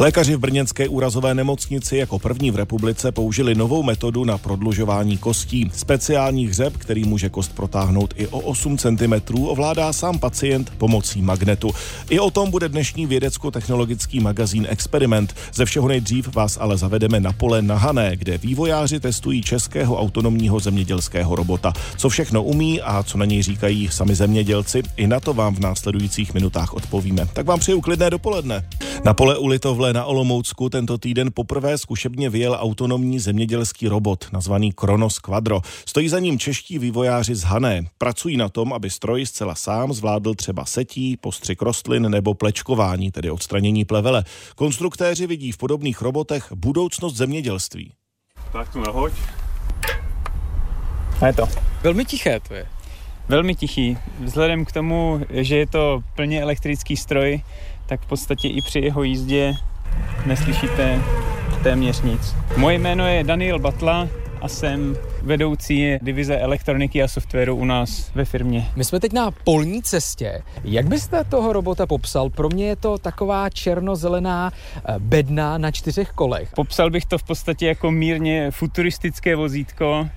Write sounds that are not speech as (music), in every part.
Lékaři v brněnské úrazové nemocnici jako první v republice použili novou metodu na prodlužování kostí. Speciální hřeb, který může kost protáhnout i o 8 cm, ovládá sám pacient pomocí magnetu. I o tom bude dnešní vědecko-technologický magazín Experiment. Ze všeho nejdřív vás ale zavedeme na pole na Hané, kde vývojáři testují českého autonomního zemědělského robota. Co všechno umí a co na něj říkají sami zemědělci, i na to vám v následujících minutách odpovíme. Tak vám přeju klidné dopoledne. Na pole u Litovle na Olomoucku tento týden poprvé zkušebně vyjel autonomní zemědělský robot nazvaný Kronos Quadro. Stojí za ním čeští vývojáři z Hané. Pracují na tom, aby stroj zcela sám zvládl třeba setí, postřik rostlin nebo plečkování, tedy odstranění plevele. Konstruktéři vidí v podobných robotech budoucnost zemědělství. Tak tu nahoď. A je to. Velmi tiché to je. Velmi tichý. Vzhledem k tomu, že je to plně elektrický stroj, tak v podstatě i při jeho jízdě neslyšíte téměř nic. Moje jméno je Daniel Batla a jsem vedoucí divize elektroniky a softwaru u nás ve firmě. My jsme teď na polní cestě. Jak byste toho robota popsal? Pro mě je to taková černozelená eh, bedna na čtyřech kolech. Popsal bych to v podstatě jako mírně futuristické vozítko,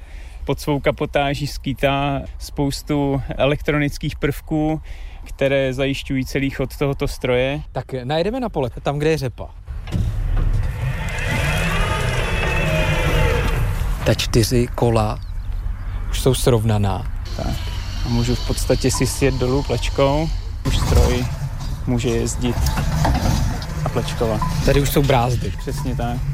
pod svou kapotáží skýtá spoustu elektronických prvků, které zajišťují celý chod tohoto stroje. Tak najdeme na pole, tam, kde je řepa. Ta čtyři kola už jsou srovnaná. Tak. A můžu v podstatě si sjet dolů plečkou. Už stroj může jezdit a plečkovat. Tady už jsou brázdy. Přesně tak.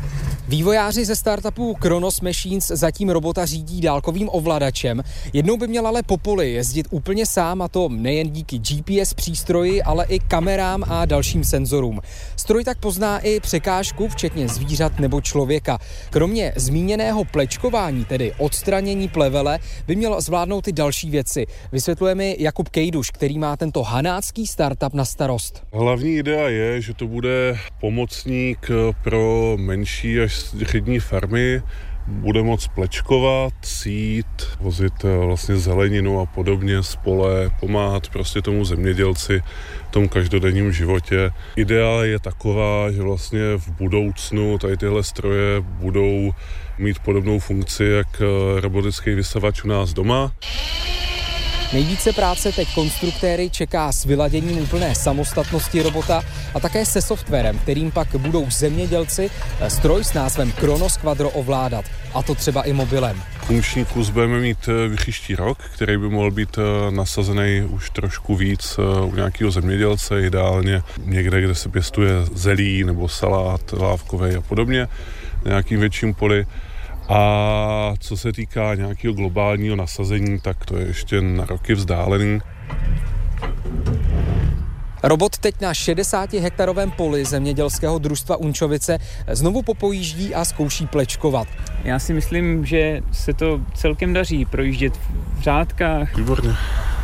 Vývojáři ze startupu Kronos Machines zatím robota řídí dálkovým ovladačem. Jednou by měl ale po poli jezdit úplně sám a to nejen díky GPS přístroji, ale i kamerám a dalším senzorům. Stroj tak pozná i překážku, včetně zvířat nebo člověka. Kromě zmíněného plečkování, tedy odstranění plevele, by měl zvládnout i další věci. Vysvětluje mi Jakub Kejduš, který má tento hanácký startup na starost. Hlavní idea je, že to bude pomocník pro menší až střední farmy bude moct plečkovat, sít, vozit eh, vlastně zeleninu a podobně z pole, pomáhat prostě tomu zemědělci v tom každodenním životě. Idea je taková, že vlastně v budoucnu tady tyhle stroje budou mít podobnou funkci jak eh, robotický vysavač u nás doma. Nejvíce práce teď konstruktéry čeká s vyladěním úplné samostatnosti robota a také se softwarem, kterým pak budou zemědělci eh, stroj s názvem Kronos Quadro ovládat, a to třeba i mobilem. Funkční kus budeme mít eh, příští rok, který by mohl být eh, nasazený už trošku víc u nějakého zemědělce, ideálně někde, kde se pěstuje zelí nebo salát lávkový a podobně, na nějakým větším poli. A co se týká nějakého globálního nasazení, tak to je ještě na roky vzdálený. Robot teď na 60 hektarovém poli zemědělského družstva Unčovice znovu popojíždí a zkouší plečkovat. Já si myslím, že se to celkem daří projíždět v řádkách. Výborně.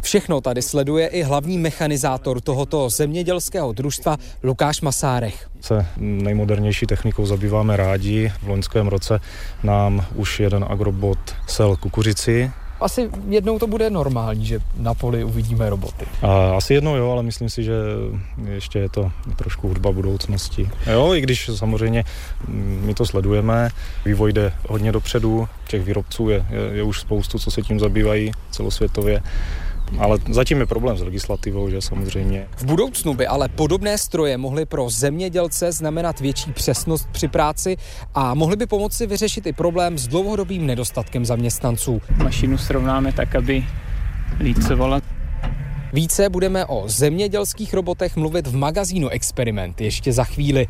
Všechno tady sleduje i hlavní mechanizátor tohoto zemědělského družstva Lukáš Masárech. Se nejmodernější technikou zabýváme rádi. V loňském roce nám už jeden agrobot sel kukuřici, asi jednou to bude normální, že na poli uvidíme roboty. A asi jednou jo, ale myslím si, že ještě je to trošku hudba budoucnosti. Jo, i když samozřejmě my to sledujeme, vývoj jde hodně dopředu, těch výrobců je, je, je už spoustu, co se tím zabývají celosvětově. Ale zatím je problém s legislativou, že samozřejmě. V budoucnu by ale podobné stroje mohly pro zemědělce znamenat větší přesnost při práci a mohly by pomoci vyřešit i problém s dlouhodobým nedostatkem zaměstnanců. Mašinu srovnáme tak, aby lícovala. Více budeme o zemědělských robotech mluvit v magazínu Experiment ještě za chvíli.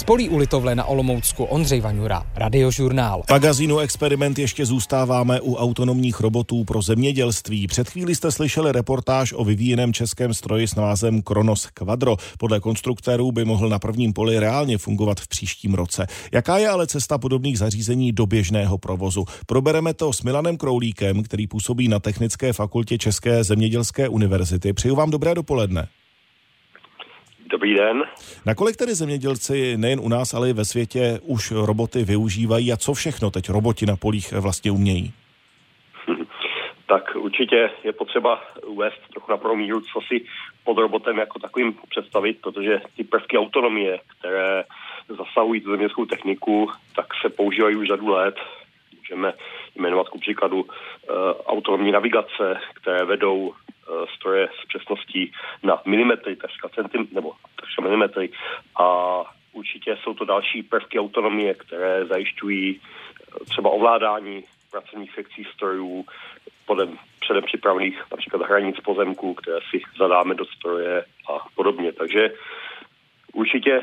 Spolí u Litovle na Olomoucku Ondřej Vaňura, Radiožurnál. Magazínu Experiment ještě zůstáváme u autonomních robotů pro zemědělství. Před chvíli jste slyšeli reportáž o vyvíjeném českém stroji s názvem Kronos Quadro. Podle konstruktérů by mohl na prvním poli reálně fungovat v příštím roce. Jaká je ale cesta podobných zařízení do běžného provozu? Probereme to s Milanem Kroulíkem, který působí na Technické fakultě České zemědělské univerzity. Přeju vám dobré dopoledne. Dobrý den. Nakolik tedy zemědělci nejen u nás, ale i ve světě už roboty využívají a co všechno teď roboti na polích vlastně umějí? (laughs) Tak určitě je potřeba uvést trochu na prvou co si pod robotem jako takovým představit, protože ty prvky autonomie, které zasahují do zemědělskou techniku, tak se používají už řadu let. Můžeme jmenovat ku příkladu autonomní navigace, které vedou stroje s přesností na milimetry, takřka centim, nebo takřka milimetry a určitě jsou to další prvky autonomie, které zajišťují třeba ovládání pracovních sekcí strojů, podle předem připravených například hranic pozemků, které si zadáme do stroje a podobně. Takže určitě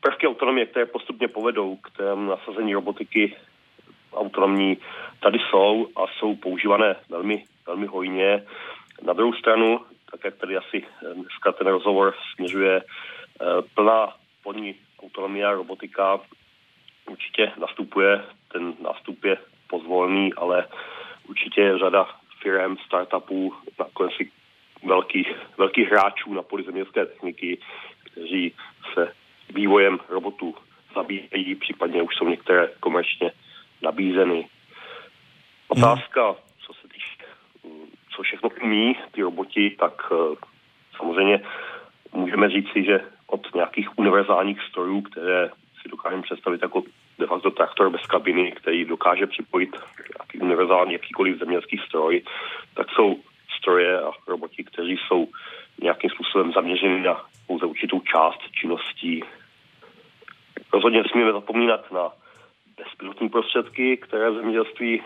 prvky autonomie, které postupně povedou k tému nasazení robotiky autonomní, tady jsou a jsou používané velmi, velmi hojně. Na druhou stranu, tak jak tady asi dneska ten rozhovor směřuje, eh, plná podní autonomie a robotika určitě nastupuje, ten nástup je pozvolný, ale určitě je řada firm, startupů, nakonec i velkých, velkých hráčů na poli zemědělské techniky, kteří se vývojem robotů zabíjejí, případně už jsou některé komerčně nabízeny. Otázka, co všechno umí ty roboti, tak eh, samozřejmě můžeme říci, že od nějakých univerzálních strojů, které si dokážeme představit jako de facto traktor bez kabiny, který dokáže připojit nějaký univerzální jakýkoliv zemědělský stroj, tak jsou stroje a roboti, kteří jsou nějakým způsobem zaměřeny na pouze určitou část činností. Rozhodně nesmíme zapomínat na bezpilotní prostředky, které zemědělství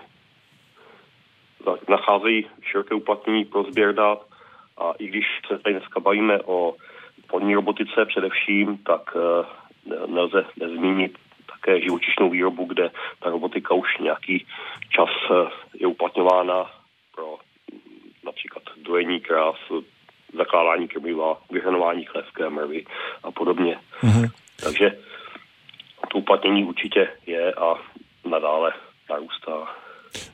nacházejí široké uplatnění pro sběr dat a i když se tady dneska bavíme o podní robotice především, tak eh, nelze nezmínit také živočišnou výrobu, kde ta robotika už nějaký čas eh, je uplatňována pro například dojení krás, zakládání krmiva, vyhrnování chlévské mrvy a podobně. Mm-hmm. Takže to uplatnění určitě je a nadále narůstá.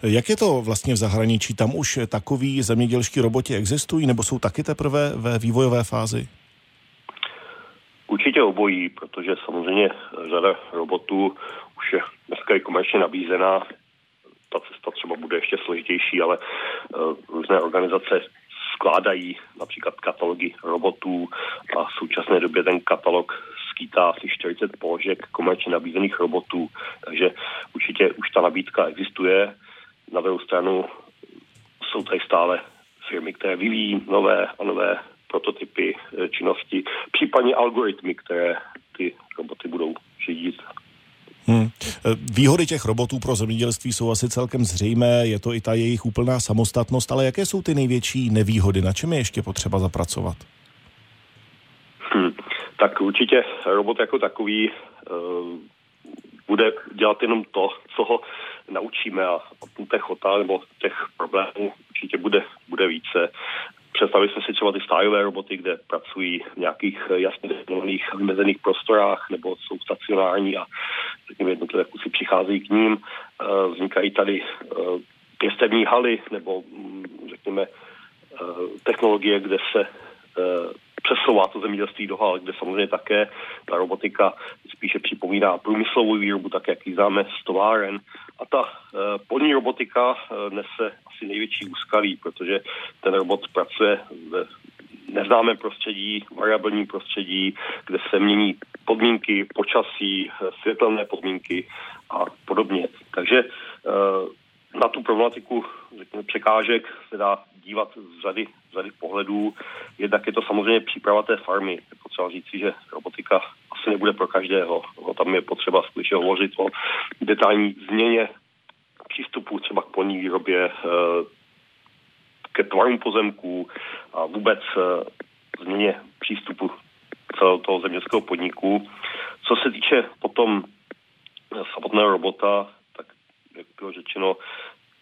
Jak je to vlastně v zahraničí? Tam už takový zemědělští roboti existují nebo jsou taky teprve ve vývojové fázi? Určitě obojí, protože samozřejmě řada robotů už je dneska i komerčně nabízená. Ta cesta třeba bude ještě složitější, ale uh, různé organizace skládají například katalogy robotů a v současné době ten katalog skýtá asi 40 položek komerčně nabízených robotů, takže určitě už ta nabídka existuje. Na druhou stranu jsou tady stále firmy, které vyvíjí nové a nové prototypy eh, činnosti, případně algoritmy, které ty roboty budou řídit. Hmm. Eh, výhody těch robotů pro zemědělství jsou asi celkem zřejmé, je to i ta jejich úplná samostatnost, ale jaké jsou ty největší nevýhody, na čem je ještě potřeba zapracovat? Hmm. Tak určitě robot jako takový uh, bude dělat jenom to, co ho naučíme a těch otázek nebo těch problémů určitě bude, bude více. Představili jsme si třeba ty stájové roboty, kde pracují v nějakých eh, jasně definovaných vymezených prostorách nebo jsou stacionární a řekněme jednotlivé kusy přicházejí k ním. Eh, vznikají tady eh, pěstební haly nebo mm, řekněme technologie, kde se přesouvá to zemědělství do hal, kde samozřejmě také ta robotika spíše připomíná průmyslovou výrobu, tak jak ji známe z továren. A ta uh, polní robotika uh, nese asi největší úskalí, protože ten robot pracuje ve neznámém prostředí, variabilním prostředí, kde se mění podmínky, počasí, světelné podmínky a podobně. Takže na tu problematiku řekněme, překážek se dá dívat z řady, z řady pohledů. Jednak je to samozřejmě příprava té farmy. Je potřeba říci, že robotika asi nebude pro každého. No, tam je potřeba skutečně hovořit o detailní změně přístupu třeba k polní výrobě, eh, ke tvarům pozemků a vůbec eh, změně přístupu celého toho zemědělského podniku. Co se týče potom samotného robota, tak jak bylo řečeno,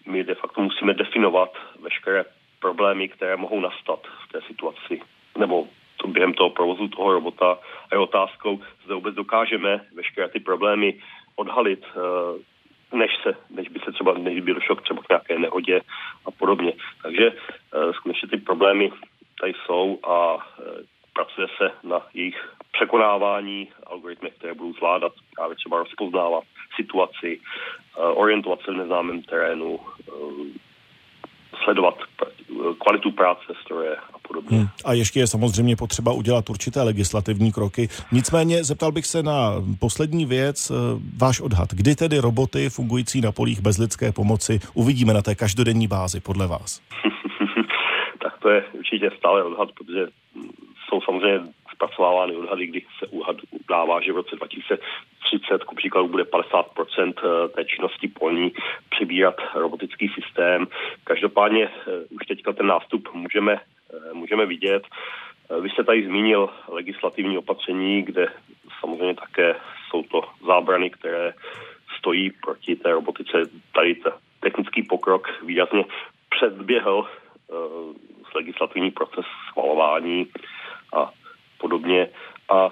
my de facto musíme definovat veškeré problémy, které mohou nastat v té situaci, nebo to během toho provozu toho robota a je otázkou, zda vůbec dokážeme veškeré ty problémy odhalit, eh, než, se, než by se třeba, než by došlo třeba k nějaké nehodě a podobně. Takže eh, skutečně ty problémy tady jsou a eh, pracuje se na jejich překonávání algoritmy, které budou zvládat právě třeba rozpoznávat situaci, orientovat se v neznámém terénu, sledovat kvalitu práce stroje a podobně. Hmm. A ještě je samozřejmě potřeba udělat určité legislativní kroky. Nicméně zeptal bych se na poslední věc, eh, váš odhad. Kdy tedy roboty fungující na polích bez lidské pomoci uvidíme na té každodenní bázi podle vás? (laughs) tak to je určitě stále odhad, protože jsou samozřejmě zpracovávány odhady, kdy se úhad dává, že v roce 2030 ku příkladu bude 50% eh, té činnosti polní přibírat robotický systém. Každopádně eh, už teďka ten nástup můžeme, eh, můžeme vidět. Vy jste tady zmínil legislativní opatření, kde samozřejmě také jsou to zábrany, které stojí proti té robotice. Tady ten technický pokrok výrazně předběhl legislativní proces schvalování a podobně. A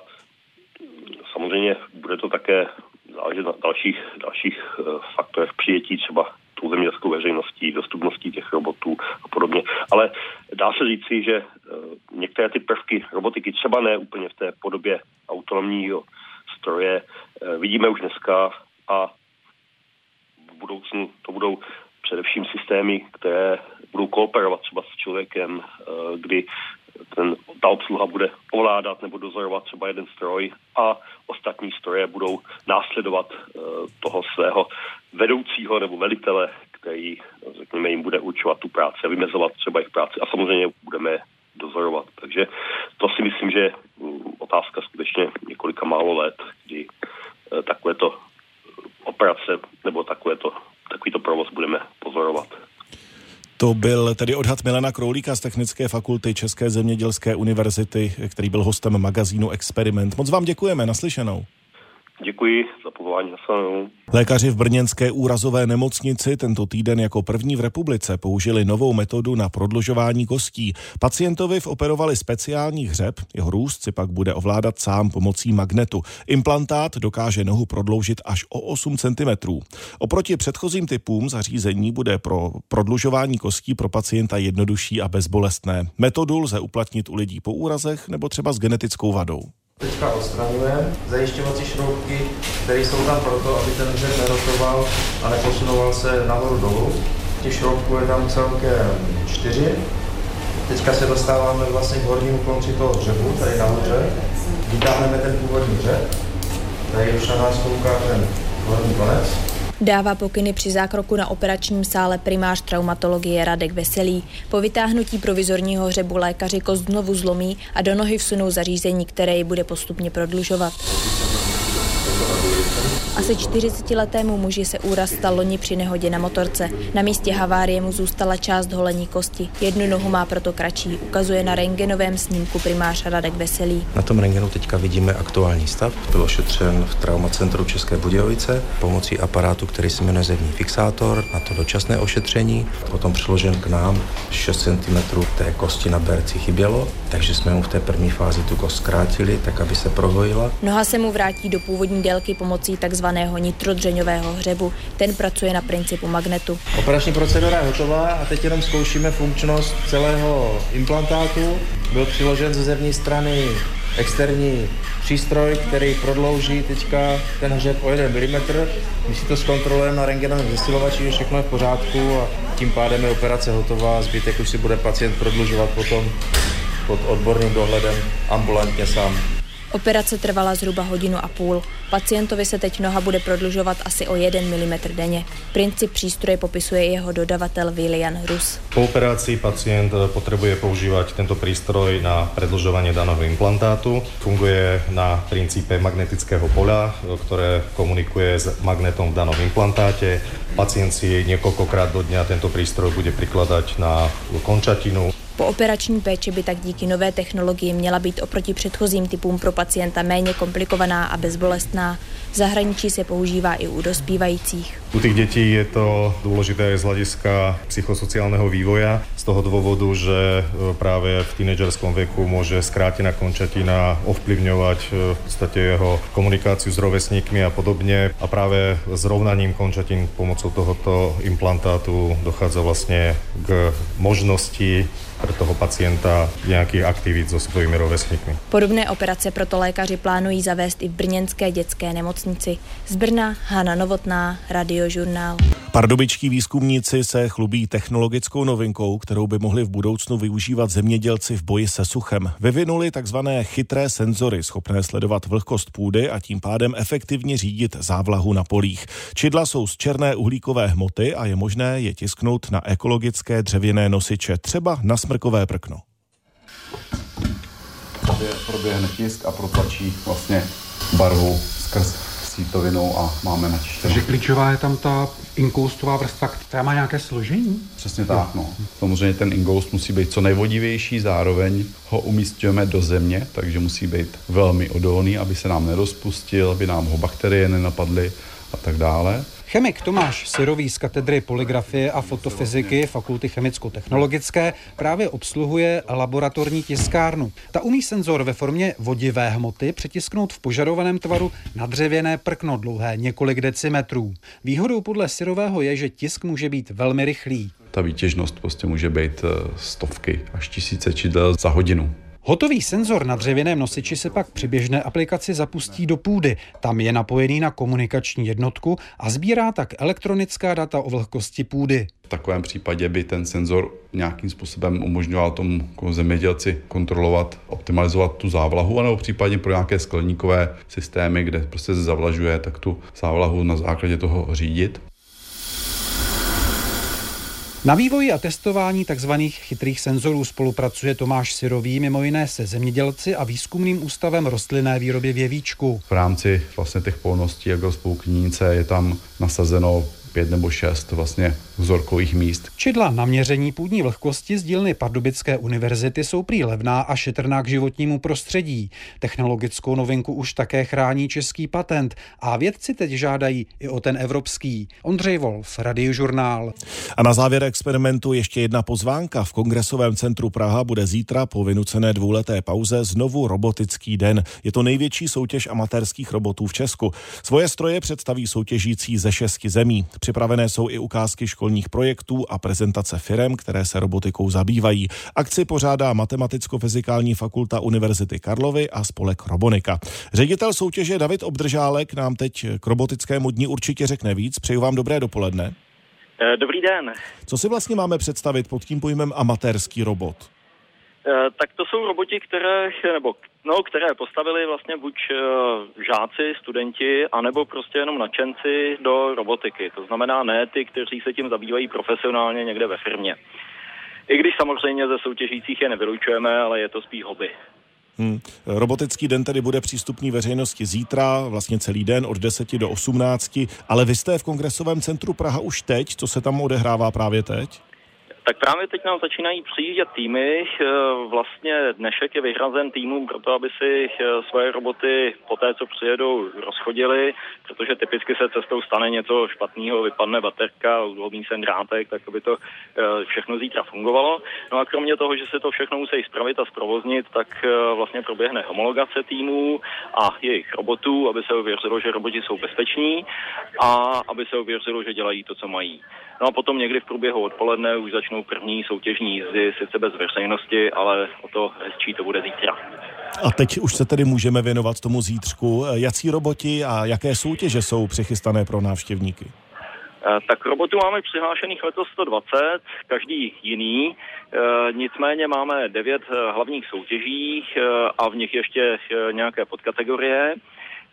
samozřejmě bude to také záležet na dalších, dalších uh, faktorech přijetí třeba tou zemědělskou veřejností, dostupností těch robotů a podobně. Ale dá se říci, že uh, některé ty prvky robotiky, třeba ne úplně v té podobě autonomního stroje, uh, vidíme už dneska a v budoucnu to budou především systémy, které budou kooperovat třeba s člověkem, kdy ten, ta obsluha bude ovládat nebo dozorovat třeba jeden stroj a ostatní stroje budou následovat uh, toho svého vedoucího nebo velitele, který, řekněme, jim bude určovat tu práci a vymezovat třeba jejich práci a samozřejmě budeme dozorovat. Takže to si myslím, že je mm, otázka skutečně několika málo let, kdy uh, takovéto operace nebo takovéto, takovýto provoz budeme pozorovat. To byl tedy odhad Milana Kroulíka z Technické fakulty České zemědělské univerzity, který byl hostem magazínu Experiment. Moc vám děkujeme, naslyšenou. Děkuji za povolání na. Lékaři v brněnské úrazové nemocnici tento týden jako první v republice použili novou metodu na prodlužování kostí. Pacientovi operovali speciální hřeb, jeho růst si pak bude ovládat sám pomocí magnetu. Implantát dokáže nohu prodloužit až o 8 cm. Oproti předchozím typům zařízení bude pro prodlužování kostí pro pacienta jednodušší a bezbolestné. Metodu lze uplatnit u lidí po úrazech nebo třeba s genetickou vadou. Teďka odstraňujeme zajišťovací šroubky, které jsou tam proto, aby ten hřeb nerotoval a neposunoval se nahoru dolů. Těch šroubků je tam celkem čtyři. Teďka se dostáváme vlastně k hornímu konci toho hřebu, tady nahoře. Vytáhneme ten původní hřeb. Tady už na nás kouká ten horní konec. Dává pokyny při zákroku na operačním sále primář traumatologie Radek Veselý. Po vytáhnutí provizorního hřebu lékaři kost znovu zlomí a do nohy vsunou zařízení, které ji bude postupně prodlužovat. Asi 40-letému muži se úraz stal loni při nehodě na motorce. Na místě havárie mu zůstala část holení kosti. Jednu nohu má proto kratší, ukazuje na rengenovém snímku primář Radek Veselý. Na tom rengenu teďka vidíme aktuální stav. Byl ošetřen v traumacentru České Budějovice pomocí aparátu, který se jmenuje zevní fixátor, na to dočasné ošetření. Potom přiložen k nám 6 cm té kosti na berci chybělo, takže jsme mu v té první fázi tu kost zkrátili, tak aby se prohojila. Noha se mu vrátí do původní délky pomocí takzvaného nitrodřeňového hřebu. Ten pracuje na principu magnetu. Operační procedura je hotová a teď jenom zkoušíme funkčnost celého implantátu. Byl přiložen ze zevní strany externí přístroj, který prodlouží teďka ten hřeb o 1 mm. My si to zkontrolujeme na rengenovém zesilovači, že všechno je v pořádku a tím pádem je operace hotová. Zbytek už si bude pacient prodlužovat potom pod odborným dohledem ambulantně sám. Operace trvala zhruba hodinu a půl. Pacientovi se teď noha bude prodlužovat asi o 1 mm denně. Princip přístroje popisuje jeho dodavatel William Rus. Po operaci pacient potřebuje používat tento přístroj na predlžovanie daného implantátu. Funguje na princípe magnetického pola, které komunikuje s magnetom v danom implantáte. Pacient si několikrát do dňa tento přístroj bude prikladať na končatinu. Po operační péči by tak díky nové technologii měla být oproti předchozím typům pro pacienta méně komplikovaná a bezbolestná. V zahraničí se používá i u dospívajících. U těch dětí je to důležité z hlediska psychosociálního vývoja z toho důvodu, že e, právě v teenagerskom věku může zkrátená končatina ovplyvňovat e, v podstatě jeho komunikaci s rovesníkmi a podobně a právě s rovnaním končatin pomocou tohoto implantátu dochádza vlastně k možnosti pro toho pacienta nějakých aktivit so svými rovesníkmi. Podobné operace proto lékaři plánují zavést i v brněnské dětské nemocnici. Z Brna Hana Novotná, Radiožurnál. Pardubičtí výzkumníci se chlubí technologickou novinkou, kterou kterou by mohli v budoucnu využívat zemědělci v boji se suchem. Vyvinuli takzvané chytré senzory, schopné sledovat vlhkost půdy a tím pádem efektivně řídit závlahu na polích. Čidla jsou z černé uhlíkové hmoty a je možné je tisknout na ekologické dřevěné nosiče, třeba na smrkové prkno. Proběhne tisk a protlačí vlastně barvu skrz sítovinou a máme načištěno. Takže klíčová je tam ta inkoustová vrstva, která má nějaké složení? Přesně tak, no. Samozřejmě ten ingoust musí být co nejvodivější, zároveň ho umístujeme do země, takže musí být velmi odolný, aby se nám nerozpustil, aby nám ho bakterie nenapadly a tak dále. Chemik Tomáš Syrový z katedry poligrafie a fotofyziky Fakulty chemicko-technologické právě obsluhuje laboratorní tiskárnu. Ta umí senzor ve formě vodivé hmoty přetisknout v požadovaném tvaru na dřevěné prkno dlouhé několik decimetrů. Výhodou podle Syrového je, že tisk může být velmi rychlý. Ta výtěžnost prostě může být eh, stovky až tisíce čidel za hodinu. Hotový senzor na dřevěném nosiči se pak při běžné aplikaci zapustí do půdy. Tam je napojený na komunikační jednotku a sbírá tak elektronická data o vlhkosti půdy. V takovém případě by ten senzor nějakým způsobem umožňoval tomu zemědělci kontrolovat, optimalizovat tu závlahu, anebo případně pro nějaké skleníkové systémy, kde prostě zavlažuje, tak tu závlahu na základě toho řídit. Na vývoji a testování tzv. chytrých senzorů spolupracuje Tomáš Syrový mimo jiné se zemědělci a výzkumným ústavem rostlinné výroby v Jevíčku. V rámci vlastně těch polností agrospolknínice je tam nasazeno pět nebo šest vlastně vzorkových míst. Čidla na měření půdní vlhkosti z dílny Pardubické univerzity jsou prý levná a šetrná k životnímu prostředí. Technologickou novinku už také chrání český patent a vědci teď žádají i o ten evropský. Ondřej Wolf, Radiožurnál. A na závěr experimentu ještě jedna pozvánka. V Kongresovém centru Praha bude zítra po vynucené dvouleté pauze znovu robotický den. Je to největší soutěž amatérských robotů v Česku. Svoje stroje představí soutěžící ze šesti zemí. Připravené jsou i ukázky školních projektů a prezentace firem, které se robotikou zabývají. Akci pořádá Matematicko-fyzikální fakulta Univerzity Karlovy a spolek Robonika. Ředitel soutěže David Obdržálek nám teď k robotickému dní určitě řekne víc. Přeju vám dobré dopoledne. Eh, dobrý den. Co si vlastně máme představit pod tím pojmem amatérský robot? Eh, tak to jsou roboti, které, nebo, no, které postavili vlastně buď uh, žáci, studenti, anebo prostě jenom nadšenci do robotiky. To znamená ne ty, kteří se tím zabývají profesionálně někde ve firmě. I když samozřejmě ze soutěžících je nevylučujeme, ale je to spíš hobby. Hmm. Robotický den tedy bude přístupný veřejnosti zítra, vlastně celý den od 10 do 18, ale vy jste v Kongresovém centru Praha už teď, co se tam odehrává právě teď? Tak právě teď nám začínají přijíždět týmy. Eh, vlastně dnešek je vyhrazen týmům pro to, aby si eh, svoje roboty po té, co přijedou, rozchodili, protože typicky se cestou stane něco špatného, vypadne baterka, odlomí se drátek, tak aby to eh, všechno zítra fungovalo. No a kromě toho, že se to všechno musí spravit a zprovoznit, tak vlastně proběhne homologace týmů a jejich robotů, aby se ověřilo, že roboti jsou bezpeční a aby se ověřilo, že dělají to, co mají. No a potom někdy v průběhu odpoledne už začnou první soutěžní jízdy, sice bez veřejnosti, ale o to hezčí to bude zítra. A teď už se tedy můžeme věnovat tomu zítřku. Jací roboti a jaké soutěže jsou přichystané pro návštěvníky? Eh, tak robotů máme přihlášených letos 120, každý jiný. Eh, nicméně máme devět eh, hlavních soutěží a v nich ještě nějaké podkategorie.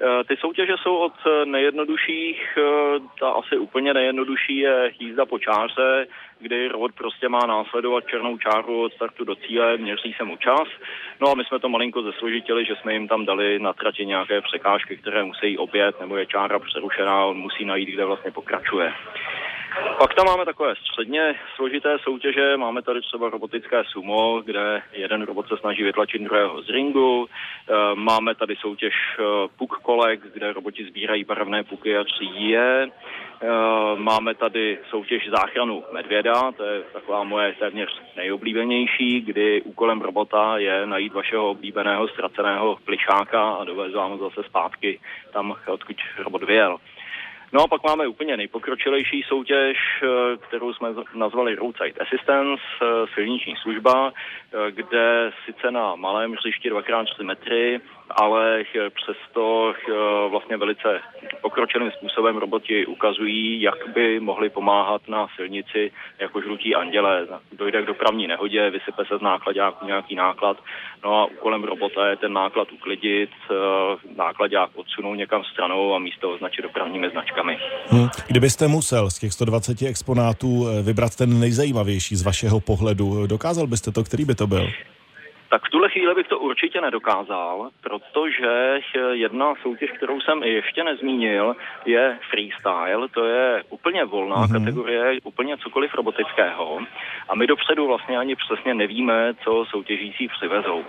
Eh, ty soutěže jsou od eh, nejjednodušších, eh, ta asi úplně nejjednodušší je jízda po čáře, kdy robot prostě má následovat černou čáru od startu do cíle, měří se mu čas. No a my jsme to malinko zesložitili, že jsme jim tam dali na trati nějaké překážky, které musí obět, nebo je čára přerušená, on musí najít, kde vlastně pokračuje. Pak tam máme takové středně složité soutěže, máme tady třeba robotické sumo, kde jeden robot se snaží vytlačit druhého z ringu, eh, máme tady soutěž eh, puk kolek, kde roboti sbírají barevné puky a třídí je, eh, máme tady soutěž záchranu medvěda, to je taková moje téměř nejoblíbenější, kdy úkolem robota je najít vašeho oblíbeného ztraceného plišáka a dovést vám ho zase zpátky tam, odkud robot vyjel. No a pak máme úplně nejpokročilejší soutěž, kterou jsme nazvali Roadside Assistance, silniční služba, kde sice na malém hřišti 2x4 metry, ale přesto vlastně velice pokročilým způsobem roboti ukazují, jak by mohli pomáhat na silnici jako žlutí anděle. Dojde k dopravní nehodě, vysype se z nákladňáku nějaký náklad, no a úkolem robota je ten náklad uklidit, eh, nákladňák odsunout někam stranou a místo označit dopravními značkami. Hmm. Kdybyste musel z těch 120 exponátů eh, vybrat ten nejzajímavější z vašeho pohledu, dokázal byste to, který by to byl? Tak v tuhle chvíli bych to určitě nedokázal, protože jedna soutěž, kterou jsem ještě nezmínil, je freestyle. To je úplně volná mm-hmm. kategorie, úplně cokoliv robotického. A my dopředu vlastně ani přesně nevíme, co soutěžící přivezou.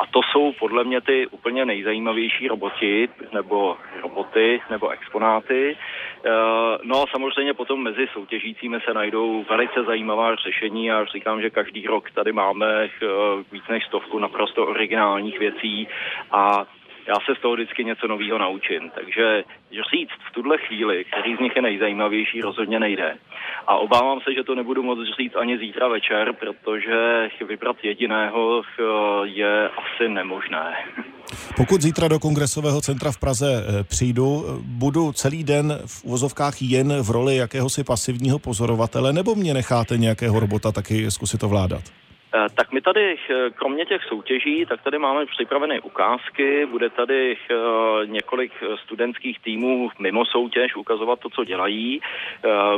A to jsou podle mě ty úplně nejzajímavější roboti, nebo roboty, nebo exponáty. Eh, no a samozřejmě potom mezi soutěžícími se najdou velice zajímavá řešení a říkám, že každý rok tady máme eh, víc než stovku naprosto originálních věcí a já se z toho vždycky něco nového naučím. Takže říct v tuhle chvíli, který z nich je nejzajímavější, rozhodně nejde. A obávám se, že to nebudu moc říct ani zítra večer, protože vybrat jediného eh, je asi nemožné. Pokud zítra do kongresového centra v Praze eh, přijdu, budu celý den v uvozovkách jen v roli jakéhosi pasivního pozorovatele, nebo mě necháte nějakého robota taky zkusit ovládat? Eh, tak my tady, eh, kromě těch soutěží, tak tady máme připravené ukázky, bude tady eh, několik studentských týmů mimo soutěž ukazovat to, co dělají.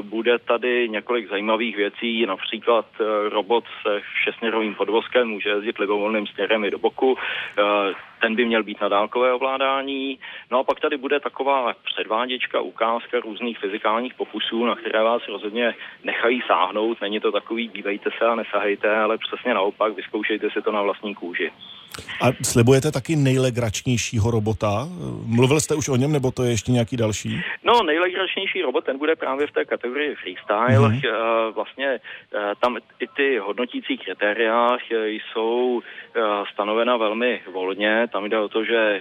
Bude tady několik zajímavých věcí, například robot se šestměrovým podvozkem může jezdit libovolným směrem i do boku ten by měl být na dálkové ovládání. No a pak tady bude taková předváděčka, ukázka různých fyzikálních pokusů, na které vás rozhodně nechají sáhnout. Není to takový, dívejte se a nesahejte, ale přesně naopak, vyzkoušejte si to na vlastní kůži. A slibujete taky nejlegračnějšího robota? Mluvil jste už o něm, nebo to je ještě nějaký další? No, nejlegračnější robot, ten bude právě v té kategorii freestyle. Mm-hmm. Vlastně eh, tam i ty hodnotící kritéria eh, jsou stanovena velmi volně. Tam jde o to, že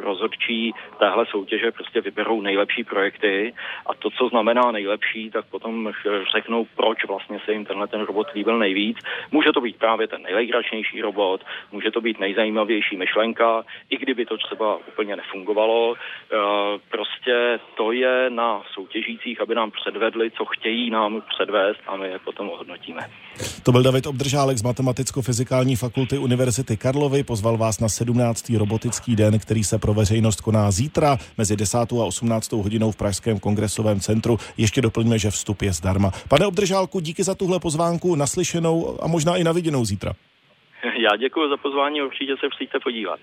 rozhodčí téhle soutěže prostě vyberou nejlepší projekty a to, co znamená nejlepší, tak potom řeknou, proč vlastně se jim tenhle ten robot líbil nejvíc. Může to být právě ten nejlegračnější robot, může to být nejzajímavější myšlenka, i kdyby to třeba úplně nefungovalo. Eh, prostě to je na soutěžících, aby nám předvedli, co chtějí nám předvést a my je potom ohodnotíme. To byl David Obdržálek z Matematicko-fyzikální fakulty Univerzity Karlovy. Pozval vás na 17. robotický den, který se pro veřejnost koná zítra mezi 10. a 18. hodinou v Pražském kongresovém centru. Ještě doplňme, že vstup je zdarma. Pane Obdržálku, díky za tuhle pozvánku, naslyšenou a možná i na viděnou zítra. Já děkuji za pozvání, určitě se přijďte podívat.